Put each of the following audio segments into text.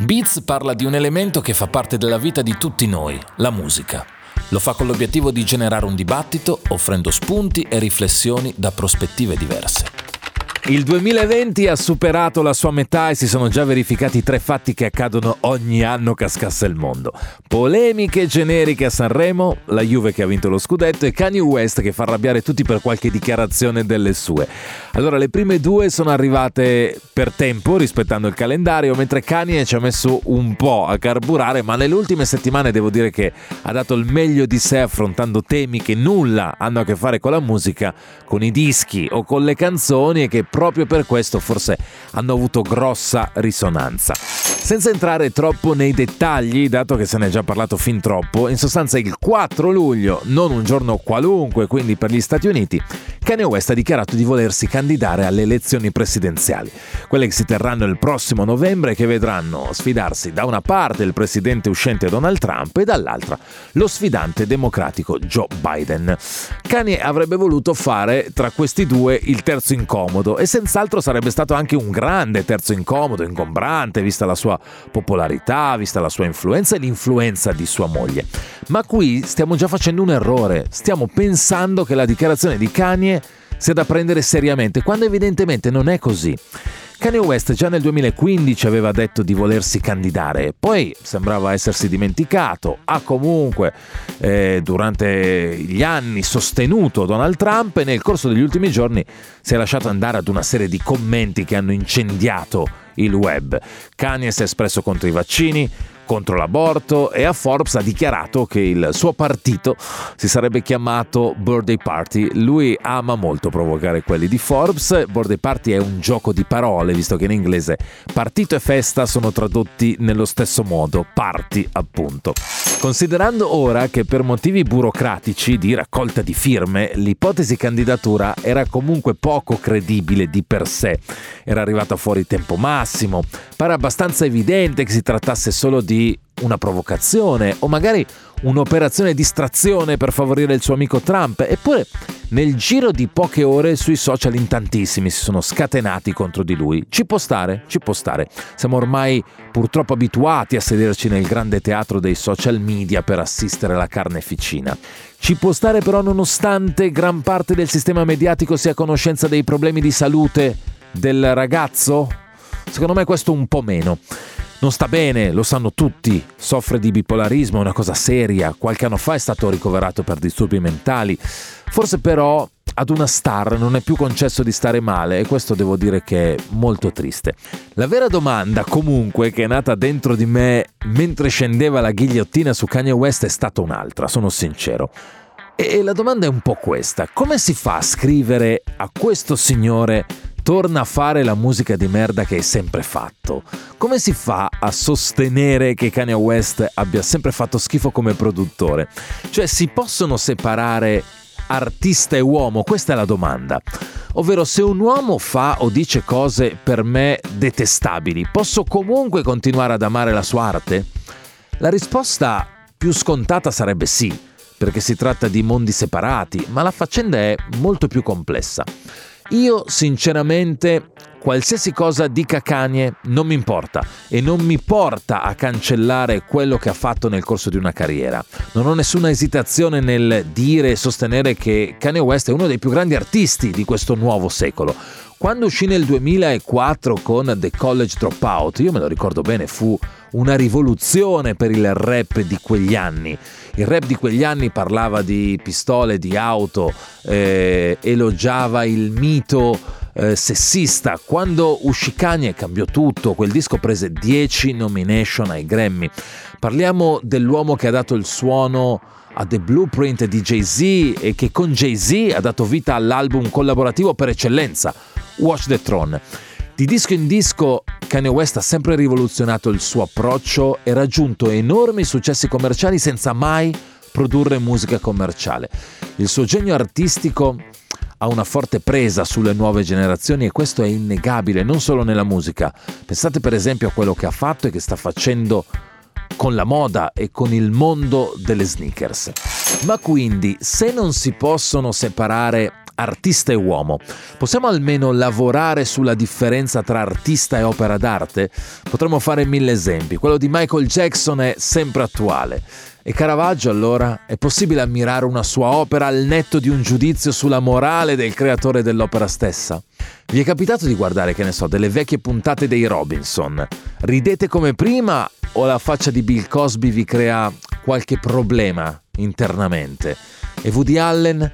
Beats parla di un elemento che fa parte della vita di tutti noi, la musica. Lo fa con l'obiettivo di generare un dibattito, offrendo spunti e riflessioni da prospettive diverse. Il 2020 ha superato la sua metà e si sono già verificati tre fatti che accadono ogni anno cascasse il mondo. Polemiche generiche a Sanremo, la Juve che ha vinto lo scudetto e Kanye West che fa arrabbiare tutti per qualche dichiarazione delle sue. Allora le prime due sono arrivate per tempo rispettando il calendario, mentre Kanye ci ha messo un po' a carburare, ma nelle ultime settimane devo dire che ha dato il meglio di sé affrontando temi che nulla hanno a che fare con la musica, con i dischi o con le canzoni e che proprio per questo forse hanno avuto grossa risonanza. Senza entrare troppo nei dettagli, dato che se ne è già parlato fin troppo, in sostanza il 4 luglio, non un giorno qualunque, quindi per gli Stati Uniti, Kanye West ha dichiarato di volersi candidare alle elezioni presidenziali, quelle che si terranno il prossimo novembre e che vedranno sfidarsi da una parte il presidente uscente Donald Trump e dall'altra lo sfidante democratico Joe Biden. Kanye avrebbe voluto fare tra questi due il terzo incomodo e senz'altro sarebbe stato anche un grande terzo incomodo, ingombrante, vista la sua popolarità, vista la sua influenza e l'influenza di sua moglie. Ma qui stiamo già facendo un errore, stiamo pensando che la dichiarazione di Kanye sia da prendere seriamente, quando evidentemente non è così. Kanye West già nel 2015 aveva detto di volersi candidare, poi sembrava essersi dimenticato, ha comunque eh, durante gli anni sostenuto Donald Trump e nel corso degli ultimi giorni si è lasciato andare ad una serie di commenti che hanno incendiato il web. Kanye si è espresso contro i vaccini, contro l'aborto e a Forbes ha dichiarato che il suo partito si sarebbe chiamato Birthday Party. Lui ama molto provocare quelli di Forbes. Birthday Party è un gioco di parole, visto che in inglese partito e festa sono tradotti nello stesso modo, party appunto. Considerando ora che per motivi burocratici di raccolta di firme l'ipotesi candidatura era comunque poco credibile di per sé, era arrivata fuori tempo massimo, pare abbastanza evidente che si trattasse solo di una provocazione o magari un'operazione distrazione per favorire il suo amico Trump, eppure nel giro di poche ore sui social in tantissimi si sono scatenati contro di lui. Ci può stare? Ci può stare. Siamo ormai purtroppo abituati a sederci nel grande teatro dei social media per assistere alla carneficina. Ci può stare però nonostante gran parte del sistema mediatico sia a conoscenza dei problemi di salute del ragazzo? Secondo me questo un po' meno. Non sta bene, lo sanno tutti, soffre di bipolarismo, è una cosa seria, qualche anno fa è stato ricoverato per disturbi mentali, forse però ad una star non è più concesso di stare male e questo devo dire che è molto triste. La vera domanda comunque che è nata dentro di me mentre scendeva la ghigliottina su Kanye West è stata un'altra, sono sincero. E la domanda è un po' questa, come si fa a scrivere a questo signore torna a fare la musica di merda che hai sempre fatto. Come si fa a sostenere che Kanye West abbia sempre fatto schifo come produttore? Cioè si possono separare artista e uomo? Questa è la domanda. Ovvero se un uomo fa o dice cose per me detestabili, posso comunque continuare ad amare la sua arte? La risposta più scontata sarebbe sì, perché si tratta di mondi separati, ma la faccenda è molto più complessa. Io sinceramente qualsiasi cosa dica Kanye non mi importa e non mi porta a cancellare quello che ha fatto nel corso di una carriera. Non ho nessuna esitazione nel dire e sostenere che Kanye West è uno dei più grandi artisti di questo nuovo secolo. Quando uscì nel 2004 con The College Dropout, io me lo ricordo bene, fu una rivoluzione per il rap di quegli anni. Il rap di quegli anni parlava di pistole, di auto, eh, elogiava il mito eh, sessista. Quando uscì Kanye cambiò tutto, quel disco prese 10 nomination ai Grammy. Parliamo dell'uomo che ha dato il suono a The Blueprint di Jay-Z e che con Jay-Z ha dato vita all'album collaborativo per eccellenza, Watch the Throne. Di disco in disco Kanye West ha sempre rivoluzionato il suo approccio e raggiunto enormi successi commerciali senza mai produrre musica commerciale. Il suo genio artistico ha una forte presa sulle nuove generazioni e questo è innegabile non solo nella musica. Pensate per esempio a quello che ha fatto e che sta facendo con la moda e con il mondo delle sneakers. Ma quindi, se non si possono separare artista e uomo. Possiamo almeno lavorare sulla differenza tra artista e opera d'arte? Potremmo fare mille esempi. Quello di Michael Jackson è sempre attuale. E Caravaggio allora è possibile ammirare una sua opera al netto di un giudizio sulla morale del creatore dell'opera stessa? Vi è capitato di guardare, che ne so, delle vecchie puntate dei Robinson? Ridete come prima o la faccia di Bill Cosby vi crea qualche problema internamente? E Woody Allen?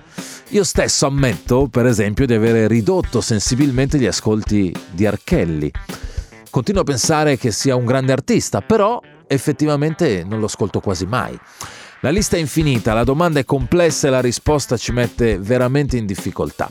Io stesso ammetto, per esempio, di avere ridotto sensibilmente gli ascolti di Archelli. Continuo a pensare che sia un grande artista, però effettivamente non lo ascolto quasi mai. La lista è infinita, la domanda è complessa e la risposta ci mette veramente in difficoltà.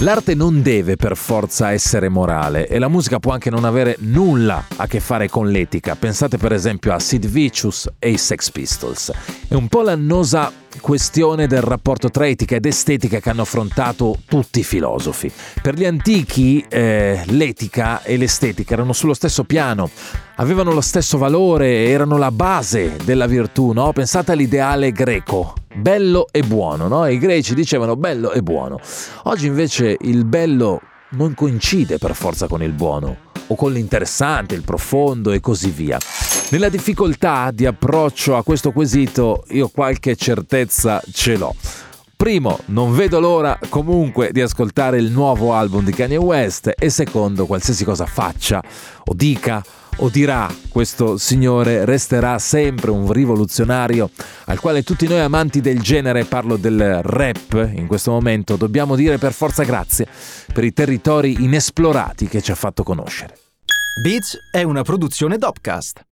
L'arte non deve per forza essere morale e la musica può anche non avere nulla a che fare con l'etica. Pensate per esempio a Sid Vicious e i Sex Pistols. È un po' l'annosa questione del rapporto tra etica ed estetica che hanno affrontato tutti i filosofi. Per gli antichi eh, l'etica e l'estetica erano sullo stesso piano, avevano lo stesso valore, erano la base della virtù, no? Pensate all'ideale greco, bello e buono, no? I greci dicevano bello e buono. Oggi invece il bello non coincide per forza con il buono, o con l'interessante, il profondo e così via. Nella difficoltà di approccio a questo quesito io qualche certezza ce l'ho. Primo, non vedo l'ora comunque di ascoltare il nuovo album di Kanye West e secondo, qualsiasi cosa faccia o dica o dirà questo signore resterà sempre un rivoluzionario al quale tutti noi amanti del genere, parlo del rap in questo momento, dobbiamo dire per forza grazie per i territori inesplorati che ci ha fatto conoscere. Beats è una produzione Dopcast.